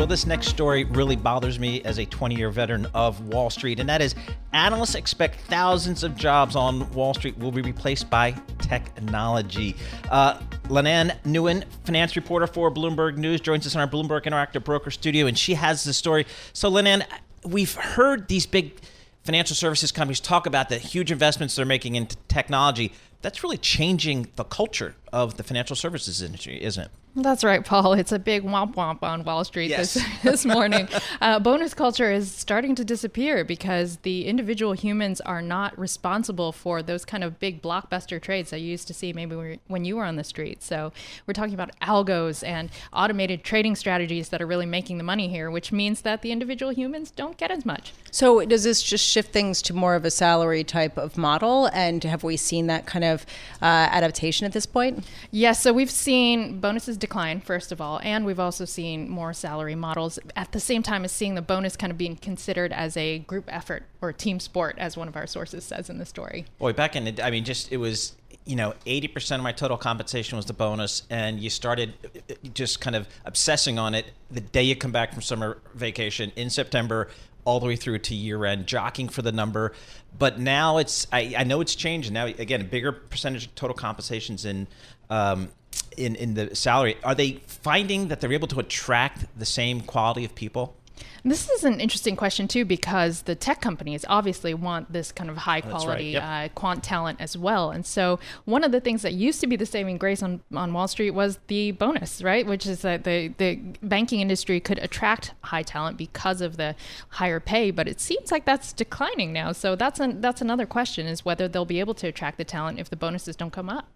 Well, this next story really bothers me as a 20 year veteran of Wall Street, and that is analysts expect thousands of jobs on Wall Street will be replaced by technology. Uh, Lananh Nguyen, finance reporter for Bloomberg News, joins us in our Bloomberg Interactive Broker studio, and she has the story. So, Lananh, we've heard these big financial services companies talk about the huge investments they're making into technology. That's really changing the culture of the financial services industry, isn't it? That's right, Paul. It's a big womp womp on Wall Street yes. this, this morning. uh, bonus culture is starting to disappear because the individual humans are not responsible for those kind of big blockbuster trades that you used to see maybe when you were on the street. So we're talking about algos and automated trading strategies that are really making the money here, which means that the individual humans don't get as much. So does this just shift things to more of a salary type of model? And have we seen that kind of uh, adaptation at this point? Yes. So we've seen bonuses decline, first of all, and we've also seen more salary models at the same time as seeing the bonus kind of being considered as a group effort or team sport, as one of our sources says in the story. Boy, back in the, I mean, just it was you know, 80% of my total compensation was the bonus, and you started uh, just kind of obsessing on it the day you come back from summer vacation in September, all the way through to year end, jockeying for the number. But now it's, I, I know it's changed. Now, again, a bigger percentage of total compensations in um, in in the salary, are they finding that they're able to attract the same quality of people? This is an interesting question too, because the tech companies obviously want this kind of high quality right. yep. uh, quant talent as well. And so one of the things that used to be the saving grace on, on Wall Street was the bonus, right? Which is that the the banking industry could attract high talent because of the higher pay, but it seems like that's declining now. So that's an, that's another question: is whether they'll be able to attract the talent if the bonuses don't come up.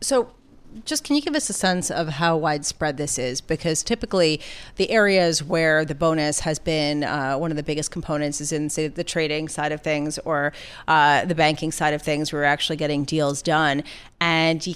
So just can you give us a sense of how widespread this is? Because typically, the areas where the bonus has been uh, one of the biggest components is in, say, the trading side of things or uh, the banking side of things, where we're actually getting deals done. And you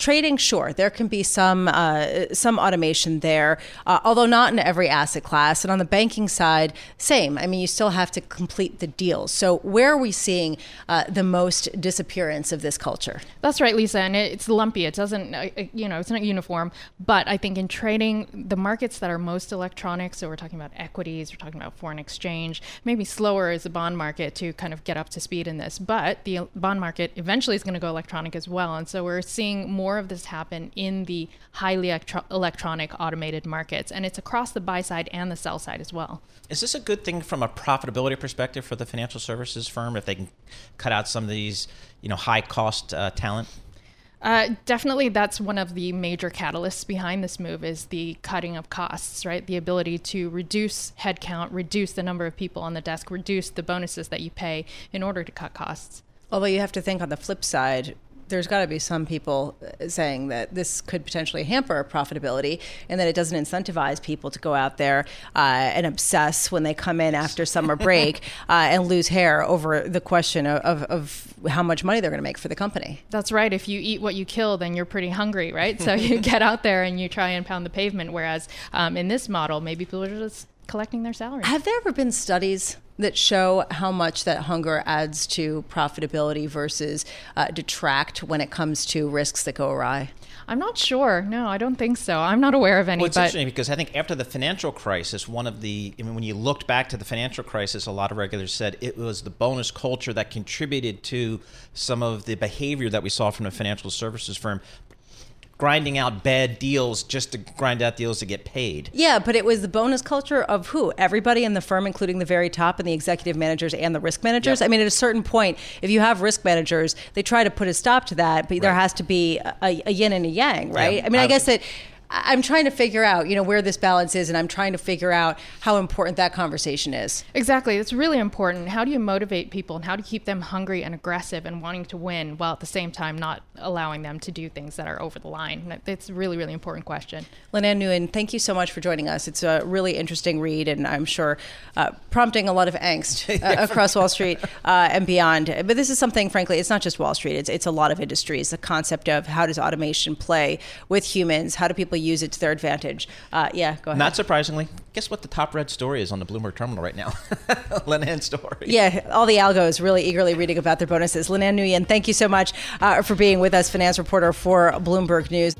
Trading, sure, there can be some uh, some automation there, uh, although not in every asset class. And on the banking side, same. I mean, you still have to complete the deals. So where are we seeing uh, the most disappearance of this culture? That's right, Lisa, and it's lumpy. It doesn't, uh, you know, it's not uniform. But I think in trading, the markets that are most electronic, so we're talking about equities, we're talking about foreign exchange, maybe slower is the bond market to kind of get up to speed in this. But the bond market eventually is going to go electronic as well, and so we're seeing more more of this happen in the highly electro- electronic automated markets, and it's across the buy side and the sell side as well. Is this a good thing from a profitability perspective for the financial services firm if they can cut out some of these, you know, high cost uh, talent? Uh, definitely, that's one of the major catalysts behind this move is the cutting of costs, right? The ability to reduce headcount, reduce the number of people on the desk, reduce the bonuses that you pay in order to cut costs. Although you have to think on the flip side, there's got to be some people uh, saying that this could potentially hamper profitability and that it doesn't incentivize people to go out there uh, and obsess when they come in after summer break uh, and lose hair over the question of, of, of how much money they're going to make for the company. That's right. If you eat what you kill, then you're pretty hungry, right? So you get out there and you try and pound the pavement. Whereas um, in this model, maybe people are just collecting their salary. Have there ever been studies that show how much that hunger adds to profitability versus uh, detract when it comes to risks that go awry? I'm not sure. No, I don't think so. I'm not aware of any. Well, it's but interesting because I think after the financial crisis, one of the I mean, when you looked back to the financial crisis, a lot of regulators said it was the bonus culture that contributed to some of the behavior that we saw from the financial services firm grinding out bad deals just to grind out deals to get paid. Yeah, but it was the bonus culture of who? Everybody in the firm, including the very top and the executive managers and the risk managers. Yep. I mean, at a certain point, if you have risk managers, they try to put a stop to that, but right. there has to be a, a, yin and a yang, right? Yeah. I mean, I, I guess that I'm trying to figure out, you know, where this balance is, and I'm trying to figure out how important that conversation is. Exactly, it's really important. How do you motivate people, and how do you keep them hungry and aggressive and wanting to win, while at the same time not allowing them to do things that are over the line? It's a really, really important question. Lananh Nguyen, thank you so much for joining us. It's a really interesting read, and I'm sure uh, prompting a lot of angst uh, across Wall Street uh, and beyond. But this is something, frankly, it's not just Wall Street. It's it's a lot of industries. The concept of how does automation play with humans? How do people use it to their advantage. Uh, yeah, go ahead. Not surprisingly, guess what the top read story is on the Bloomberg terminal right now? Lananh story. Yeah, all the algos really eagerly reading about their bonuses. Lananh Nguyen, thank you so much uh, for being with us, finance reporter for Bloomberg News.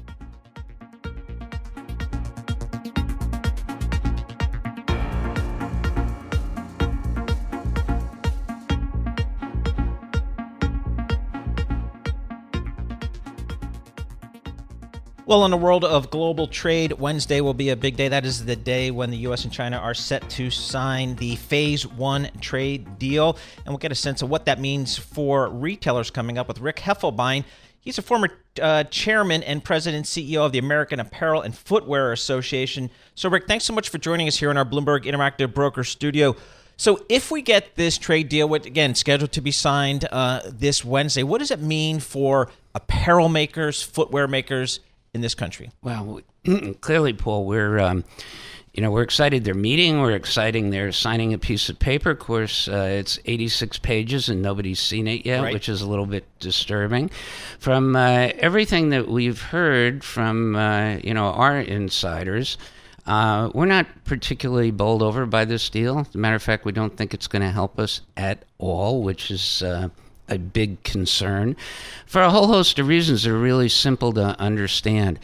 Well, in the world of global trade, Wednesday will be a big day. That is the day when the U.S. and China are set to sign the Phase One trade deal. And we'll get a sense of what that means for retailers coming up with Rick Helfenbein. He's a former uh, chairman and president CEO of the American Apparel and Footwear Association. So, Rick, thanks so much for joining us here in our Bloomberg Interactive Broker studio. So, if we get this trade deal, which again scheduled to be signed uh, this Wednesday, what does it mean for apparel makers, footwear makers, in this country? Well, clearly, Paul, we're. Um, you know, we're excited they're meeting. We're excited they're signing a piece of paper. Of course, uh, it's 86 pages and nobody's seen it yet, right. which is a little bit disturbing. From uh, everything that we've heard from, uh, you know, our insiders, uh, we're not particularly bowled over by this deal. As a matter of fact, we don't think it's going to help us at all, which is uh, a big concern for a whole host of reasons that are really simple to understand.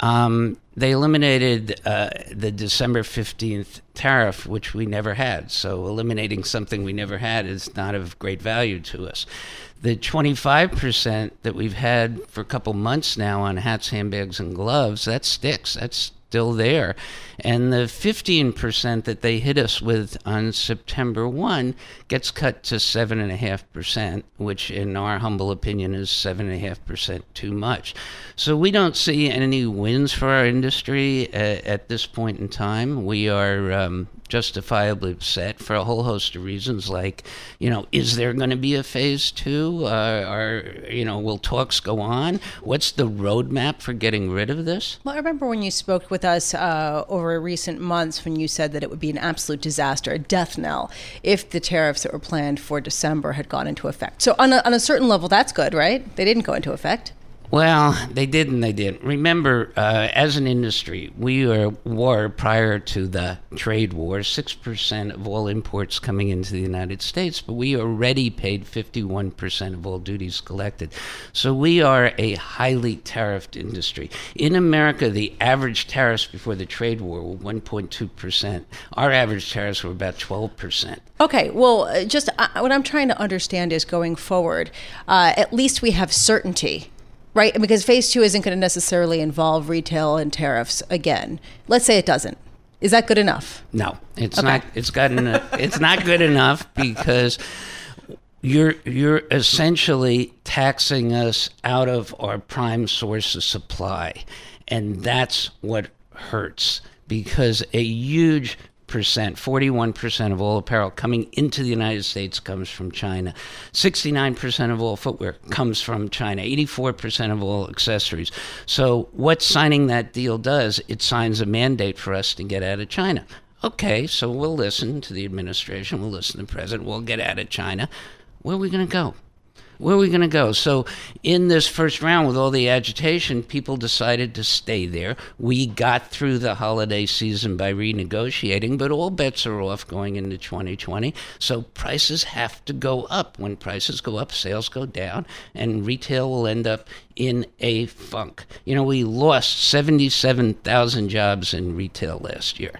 Um, they eliminated uh, the December 15th tariff, which we never had. So, eliminating something we never had is not of great value to us. The 25% that we've had for a couple months now on hats, handbags, and gloves, that sticks. That's still there. And the 15% that they hit us with on September 1 gets cut to 7.5%, which, in our humble opinion, is 7.5% too much. So we don't see any wins for our industry at, at this point in time. We are um, justifiably upset for a whole host of reasons, like, you know, is there going to be a phase two? Uh, are, you know, will talks go on? What's the roadmap for getting rid of this? Well, I remember when you spoke with us uh, over recent months when you said that it would be an absolute disaster, a death knell, if the tariffs that were planned for December had gone into effect. So, on a, on a certain level, that's good, right? They didn't go into effect. Well, they did and they didn't. Remember, uh, as an industry, we were, were prior to the trade war six percent of all imports coming into the United States, but we already paid fifty-one percent of all duties collected. So we are a highly tariffed industry. In America, the average tariffs before the trade war were one point two percent. Our average tariffs were about twelve percent. Okay, well, uh, just uh, what I'm trying to understand is going forward. Uh, at least we have certainty right? Because phase two isn't going to necessarily involve retail and tariffs again. Let's say it doesn't. Is that good enough? No, it's okay. not. It's gotten. it's not good enough because you're you're essentially taxing us out of our prime source of supply, and that's what hurts because a huge percent, 41% of all apparel coming into the United States comes from China. 69% of all footwear comes from China. 84% of all accessories. So, what signing that deal does, it signs a mandate for us to get out of China. Okay, so we'll listen to the administration, we'll listen to the president, we'll get out of China. Where are we going to go? Where are we going to go? So, in this first round, with all the agitation, people decided to stay there. We got through the holiday season by renegotiating, but all bets are off going into 2020. So, prices have to go up. When prices go up, sales go down, and retail will end up in a funk. You know, we lost 77,000 jobs in retail last year.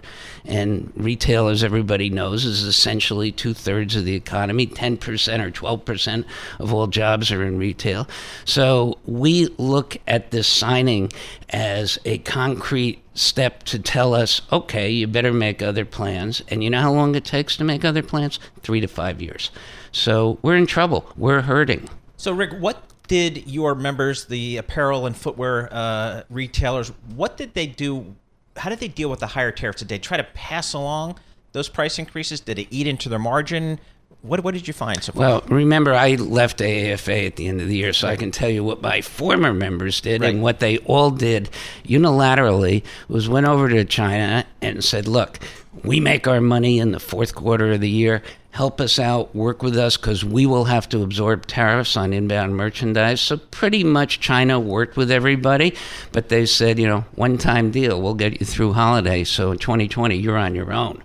And retail, as everybody knows, is essentially two thirds of the economy. 10% or 12% of all jobs are in retail. So we look at this signing as a concrete step to tell us, okay, you better make other plans. And you know how long it takes to make other plans? Three to five years. So we're in trouble. We're hurting. So, Rick, what did your members, the apparel and footwear uh, retailers, what did they do? How did they deal with the higher tariffs? Did they try to pass along those price increases? Did it eat into their margin? What, what did you find so far? Well, remember, I left AAFA at the end of the year, so I can tell you what my former members did. Right. And what they all did unilaterally was went over to China and said, look, we make our money in the fourth quarter of the year. Help us out, work with us, because we will have to absorb tariffs on inbound merchandise. So, pretty much China worked with everybody, but they said, you know, one time deal, we'll get you through holiday. So, in 2020, you're on your own.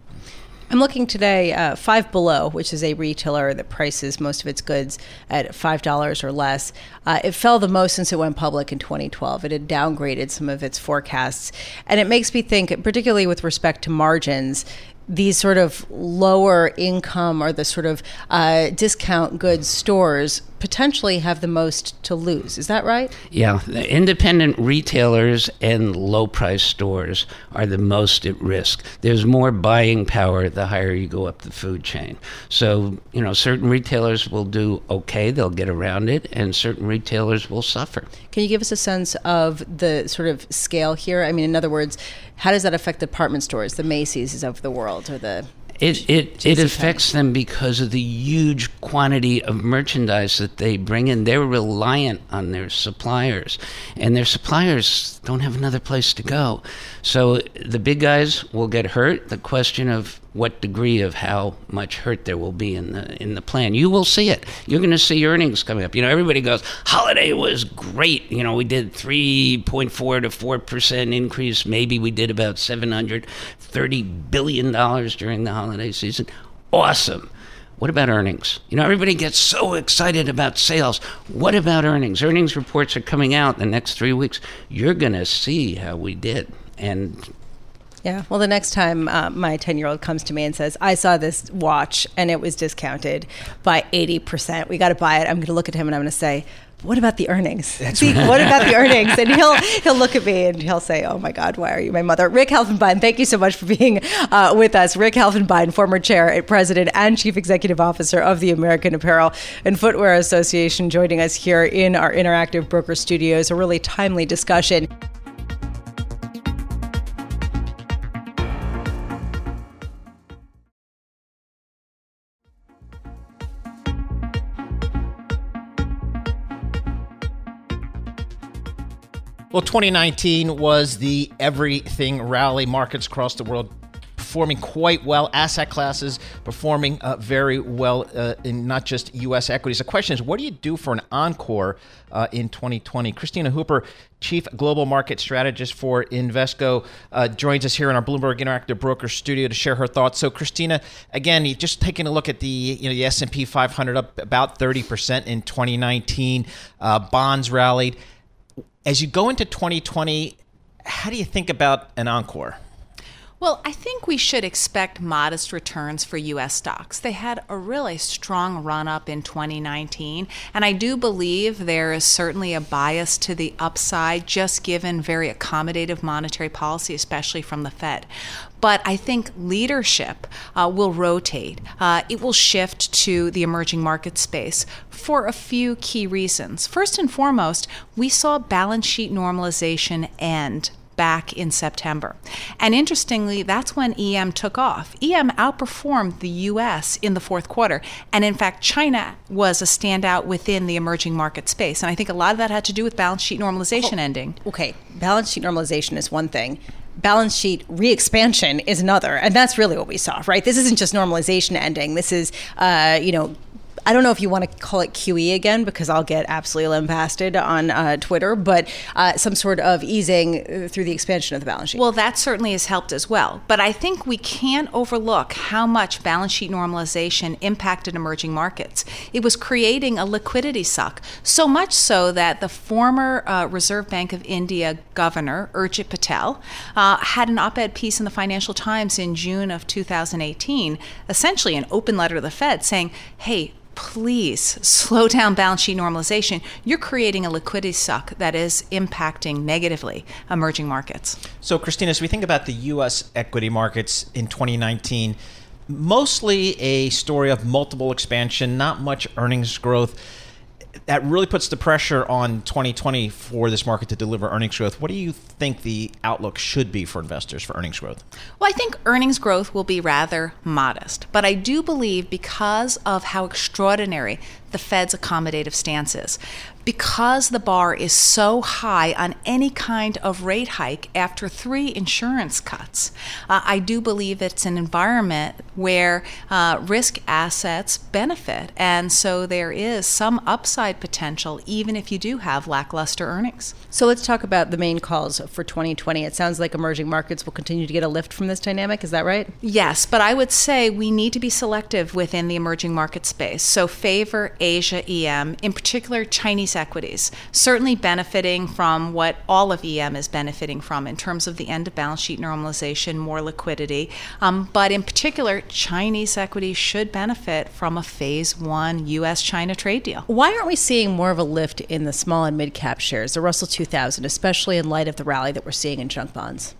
I'm looking today, uh, Five Below, which is a retailer that prices most of its goods at $5 or less. Uh, it fell the most since it went public in 2012. It had downgraded some of its forecasts. And it makes me think, particularly with respect to margins, these sort of lower income or the sort of uh, discount goods stores potentially have the most to lose. Is that right? Yeah, the independent retailers and low price stores are the most at risk. There's more buying power the higher you go up the food chain. So, you know, certain retailers will do okay, they'll get around it, and certain retailers will suffer. Can you give us a sense of the sort of scale here? I mean, in other words, how does that affect department stores, the Macy's of the world, or the it it, it affects them because of the huge quantity of merchandise that they bring in. They're reliant on their suppliers, and their suppliers don't have another place to go. So the big guys will get hurt. The question of what degree of how much hurt there will be in the in the plan. You will see it. You're going to see earnings coming up. You know, everybody goes, "Holiday was great." You know, we did 3.4 to 4 percent increase. Maybe we did about 730 billion dollars during the holiday season. Awesome. What about earnings? You know, everybody gets so excited about sales. What about earnings? Earnings reports are coming out in the next three weeks. You're going to see how we did. And yeah. Well, the next time uh, my 10 year old comes to me and says, I saw this watch and it was discounted by 80%, we got to buy it. I'm going to look at him and I'm going to say, what about the earnings? That's See, right. what about the earnings? And he'll he'll look at me and he'll say, "Oh my God, why are you my mother?" Rick Helfenbein, thank you so much for being uh, with us. Rick Helfenbein, former chair, president, and chief executive officer of the American Apparel and Footwear Association, joining us here in our interactive broker studios. A really timely discussion. Well, 2019 was the everything rally. Markets across the world performing quite well. Asset classes performing uh, very well uh, in not just U.S. equities. The question is, what do you do for an encore uh, in 2020? Kristina Hooper, Chief Global Market Strategist for Invesco, uh, joins us here in our Bloomberg Interactive Broker Studio to share her thoughts. So, Kristina, again, just taking a look at the you know the S&P 500 up about 30 percent in 2019. Uh, bonds rallied. As you go into 2020, how do you think about an encore? Well, I think we should expect modest returns for U.S. stocks. They had a really strong run up in 2019, and I do believe there is certainly a bias to the upside just given very accommodative monetary policy, especially from the Fed. But I think leadership uh, will rotate. Uh, it will shift to the emerging market space for a few key reasons. First and foremost, we saw balance sheet normalization end back in September. And interestingly, that's when EM took off. EM outperformed the US in the fourth quarter. And in fact, China was a standout within the emerging market space. And I think a lot of that had to do with balance sheet normalization oh, ending. Okay, balance sheet normalization is one thing balance sheet re-expansion is another and that's really what we saw right this isn't just normalization ending this is uh, you know I don't know if you want to call it QE again because I'll get absolutely lambasted on uh, Twitter, but uh, some sort of easing uh, through the expansion of the balance sheet. Well, that certainly has helped as well. But I think we can't overlook how much balance sheet normalization impacted emerging markets. It was creating a liquidity suck, so much so that the former uh, Reserve Bank of India governor, Urjit Patel, uh, had an op ed piece in the Financial Times in June of 2018, essentially an open letter to the Fed saying, hey, please slow down balance sheet normalization. You're creating a liquidity suck that is impacting negatively emerging markets. So, Kristina, as we think about the U.S. equity markets in 2019, mostly a story of multiple expansion, not much earnings growth that really puts the pressure on 2020 for this market to deliver earnings growth. What do you think the outlook should be for investors for earnings growth? Well, I think earnings growth will be rather modest, but I do believe because of how extraordinary the Fed's accommodative stances. Because the bar is so high on any kind of rate hike after three insurance cuts, uh, I do believe it's an environment where uh, risk assets benefit. And so there is some upside potential, even if you do have lackluster earnings. So let's talk about the main calls for 2020. It sounds like emerging markets will continue to get a lift from this dynamic. Is that right? Yes, but I would say we need to be selective within the emerging market space. So favor Asia EM, in particular Chinese equities, certainly benefiting from what all of EM is benefiting from in terms of the end of balance sheet normalization, more liquidity. Um, but in particular, Chinese equities should benefit from a phase one US China trade deal. Why aren't we seeing more of a lift in the small and mid cap shares, the Russell 2000, especially in light of the rally that we're seeing in junk bonds?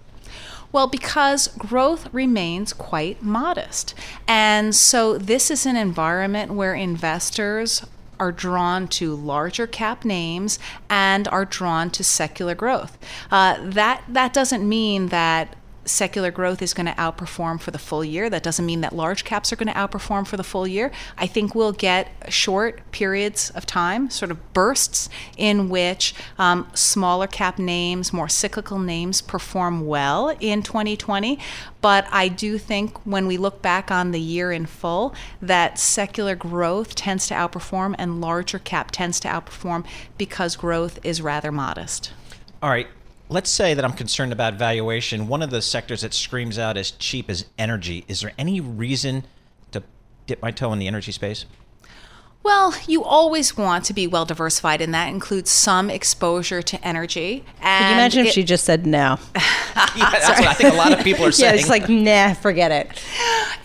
Well, because growth remains quite modest. And so this is an environment where investors are drawn to larger cap names and are drawn to secular growth. Uh, that that doesn't mean that secular growth is going to outperform for the full year. That doesn't mean that large caps are going to outperform for the full year. I think we'll get short periods of time, sort of bursts, in which um, smaller cap names, more cyclical names perform well in 2020. But I do think when we look back on the year in full, that secular growth tends to outperform and larger cap tends to outperform because growth is rather modest. All right let's say that I'm concerned about valuation. One of the sectors that screams out as cheap as energy. Is there any reason to dip my toe in the energy space? Well, you always want to be well diversified, and that includes some exposure to energy. Can you imagine it, if she just said no? yeah, that's what I think a lot of people are saying. yeah, it's like, nah, forget it.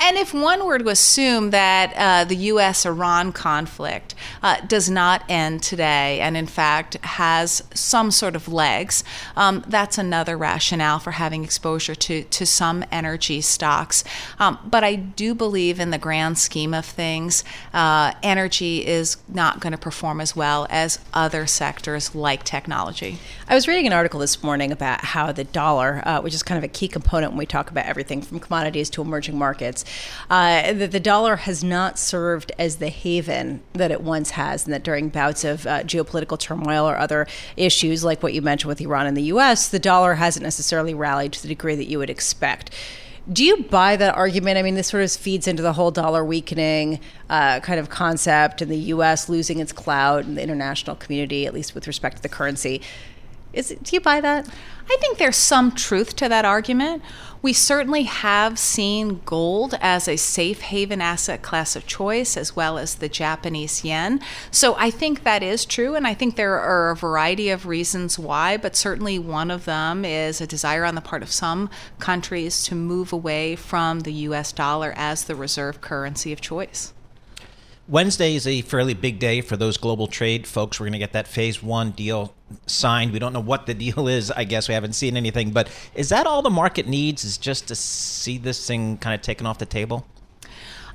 And if one were to assume that uh, the U.S. Iran conflict uh, does not end today, and in fact has some sort of legs, um, that's another rationale for having exposure to, to some energy stocks. Um, but I do believe, in the grand scheme of things, uh, energy is not going to perform as well as other sectors like technology. I was reading an article this morning about how the dollar, uh, which is kind of a key component when we talk about everything from commodities to emerging markets, uh, that the dollar has not served as the haven that it once has, and that during bouts of uh, geopolitical turmoil or other issues like what you mentioned with Iran and the U.S., the dollar hasn't necessarily rallied to the degree that you would expect. Do you buy that argument? I mean, this sort of feeds into the whole dollar weakening uh, kind of concept and the U.S. losing its clout in the international community, at least with respect to the currency. Is it, do you buy that? I think there's some truth to that argument. We certainly have seen gold as a safe haven asset class of choice, as well as the Japanese yen. So I think that is true, and I think there are a variety of reasons why, but certainly one of them is a desire on the part of some countries to move away from the US dollar as the reserve currency of choice. Wednesday is a fairly big day for those global trade folks. We're going to get that phase one deal signed. We don't know what the deal is. I guess we haven't seen anything. But is that all the market needs? Is just to see this thing kind of taken off the table?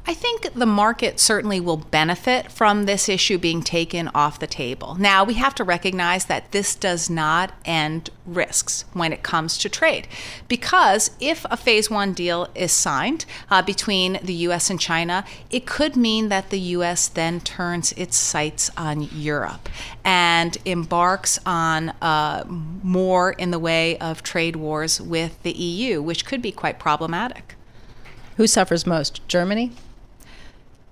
I think the market certainly will benefit from this issue being taken off the table. Now, we have to recognize that this does not end risks when it comes to trade. Because if a phase one deal is signed uh, between the US and China, it could mean that the US then turns its sights on Europe and embarks on uh, more in the way of trade wars with the EU, which could be quite problematic. Who suffers most? Germany?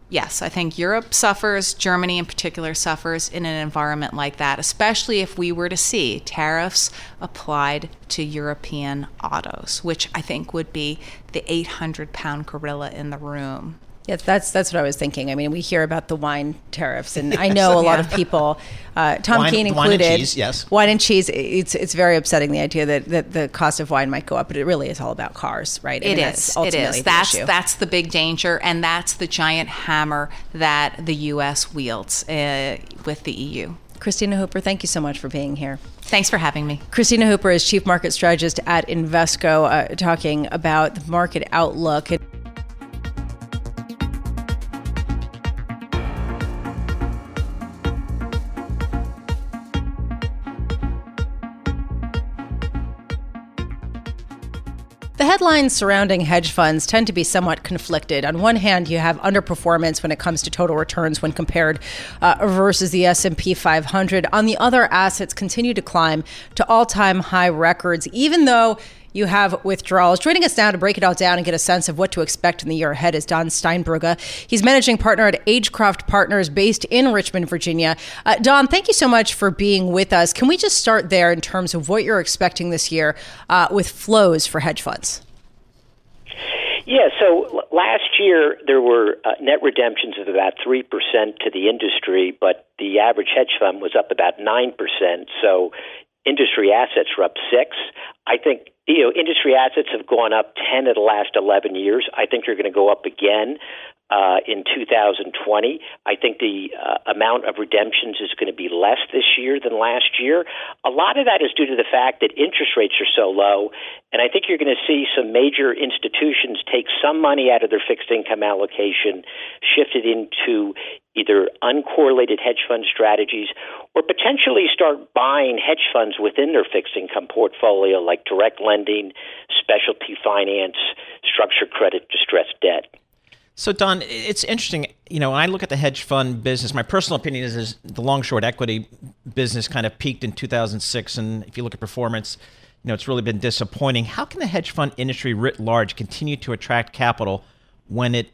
Yes, I think Europe suffers, Germany in particular suffers in an environment like that, especially if we were to see tariffs applied to European autos, which I think would be the 800 pound gorilla in the room. Yeah, that's that's what I was thinking. I mean, we hear about the wine tariffs, and yes, I know a yeah. lot of people, uh, Tom wine, Keene included, wine and cheese, yes, wine and cheese. It's it's very upsetting the idea that, that the cost of wine might go up, but it really is all about cars, right? I it mean, is. It is. That's issue. that's the big danger, and that's the giant hammer that the U.S. wields uh, with the EU. Kristina Hooper, thank you so much for being here. Thanks for having me. Kristina Hooper is Chief Market Strategist at Invesco, uh, talking about the market outlook. Headlines surrounding hedge funds tend to be somewhat conflicted. On one hand, you have underperformance when it comes to total returns when compared uh, versus the S&P 500. On the other, assets continue to climb to all-time high records, even though you have withdrawals. Joining us now to break it all down and get a sense of what to expect in the year ahead is Don Steinbrugge. He's managing partner at Agecroft Partners based in Richmond, Virginia. Uh, Don, thank you so much for being with us. Can we just start there in terms of what you're expecting this year uh, with flows for hedge funds? Yeah, so last year there were uh, net redemptions of about 3% to the industry, but the average hedge fund was up about 9%. So industry assets were up 6. I think you know, industry assets have gone up 10 of the last 11 years. I think they're going to go up again uh, in 2020. I think the uh, amount of redemptions is going to be less this year than last year. A lot of that is due to the fact that interest rates are so low, and I think you're going to see some major institutions take some money out of their fixed income allocation, shift it into either uncorrelated hedge fund strategies or potentially start buying hedge funds within their fixed income portfolio like direct lending, specialty finance, structured credit, distressed debt. So, Don, it's interesting. You know, when I look at the hedge fund business, my personal opinion is, is the long short equity business kind of peaked in 2006. And if you look at performance, you know, it's really been disappointing. How can the hedge fund industry writ large continue to attract capital when it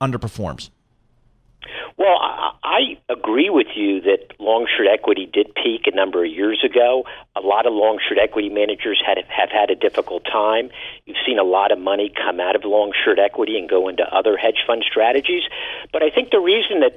underperforms? Well, I, I agree with you that long short equity did peak a number of years ago. A lot of long short equity managers had have had a difficult time. You've seen a lot of money come out of long short equity and go into other hedge fund strategies. But I think the reason that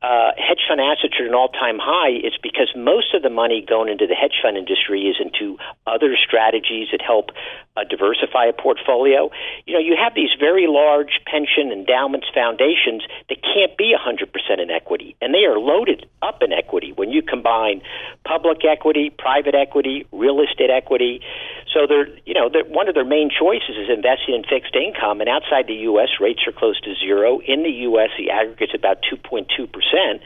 uh, hedge fund assets are at an all-time high is because most of the money going into the hedge fund industry is into other strategies that help uh, diversify a portfolio. You know, you have these very large pension endowments, foundations that can't be 100% in equity, and they are loaded up in equity when you combine public equity, private equity, real estate equity. So they're, you know, they're, one of their main choices is investing in fixed income, and outside the U.S., rates are close to zero. In the U.S., the aggregate's about 2.2 percent.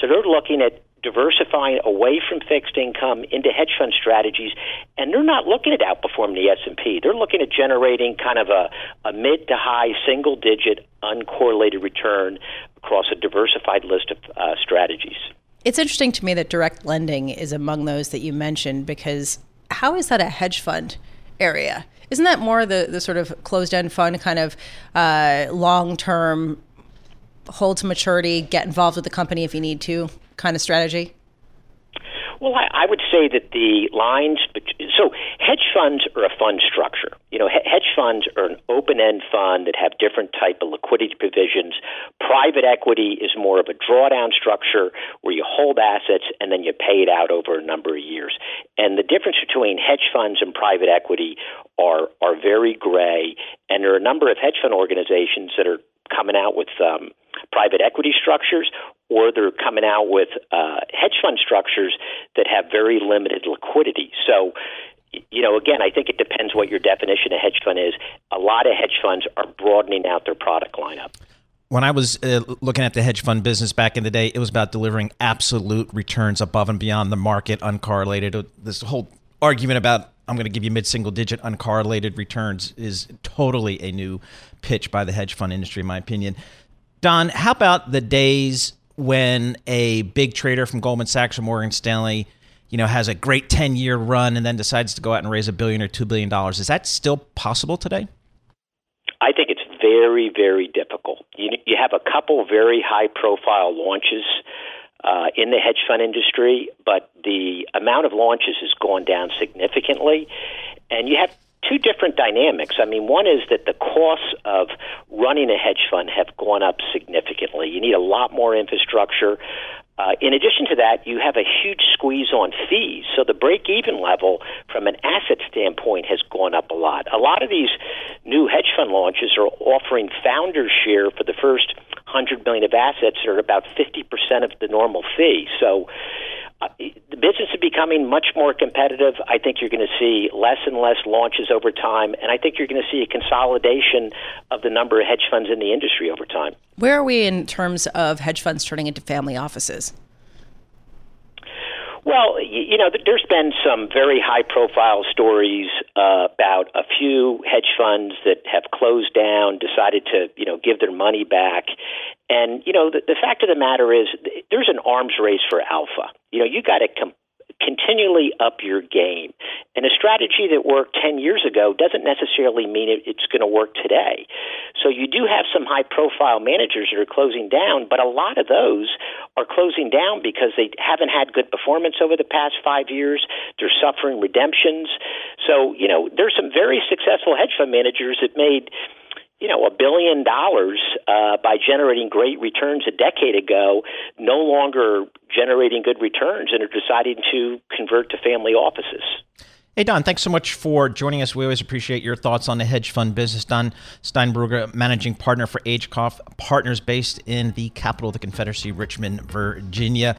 So they're looking at diversifying away from fixed income into hedge fund strategies and they're not looking at outperforming the S&P they're looking at generating kind of a, a mid to high single digit uncorrelated return across a diversified list of uh, strategies it's interesting to me that direct lending is among those that you mentioned because how is that a hedge fund area? Isn't that more the, the sort of closed end fund kind of uh, long term hold to maturity, get involved with the company if you need to kind of strategy? Well, I, I would say that the lines. So, hedge funds are a fund structure. You know, hedge funds are an open-end fund that have different type of liquidity provisions. Private equity is more of a drawdown structure where you hold assets and then you pay it out over a number of years. And the difference between hedge funds and private equity are are very gray. And there are a number of hedge fund organizations that are coming out with um, private equity structures or they're coming out with uh, hedge fund structures that have very limited liquidity. So, you know, again, I think it depends what your definition of hedge fund is. A lot of hedge funds are broadening out their product lineup. When I was uh, looking at the hedge fund business back in the day, it was about delivering absolute returns above and beyond the market, uncorrelated. This whole argument about I'm going to give you mid single digit uncorrelated returns is totally a new pitch by the hedge fund industry, in my opinion. Don, how about the days when a big trader from Goldman Sachs or Morgan Stanley, you know, has a great 10 year run and then decides to go out and raise a billion or two billion dollars? Is that still possible today? I think it's very, very difficult. You, you have a couple very high profile launches uh, in the hedge fund industry, but the amount of launches has gone down significantly. And you have two different dynamics. I mean, one is that the costs of running a hedge fund have gone up significantly. You need a lot more infrastructure. Uh, in addition to that, you have a huge squeeze on fees. So the break even level from an asset standpoint has gone up a lot. A lot of these new hedge fund launches are offering founder share for the first 100 million of assets that are about 50% of the normal fee. So business is becoming much more competitive. I think you're going to see less and less launches over time, and I think you're going to see a consolidation of the number of hedge funds in the industry over time. Where are we in terms of hedge funds turning into family offices? Well, you know, there's been some very high profile stories uh, about a few hedge funds that have closed down, decided to, you know, give their money back. And, you know, the, the fact of the matter is there's an arms race for alpha. You know, you got to com- continually up your game. And a strategy that worked 10 years ago doesn't necessarily mean it, it's going to work today. So you do have some high profile managers that are closing down, but a lot of those are closing down because they haven't had good performance over the past five years. They're suffering redemptions. So, you know, there's some very successful hedge fund managers that made you know, a billion dollars uh, by generating great returns a decade ago, no longer generating good returns and are deciding to convert to family offices. Hey, Don, thanks so much for joining us. We always appreciate your thoughts on the hedge fund business. Don Steinbrugge, managing partner for Agecroft Partners based in the capital of the Confederacy, Richmond, Virginia.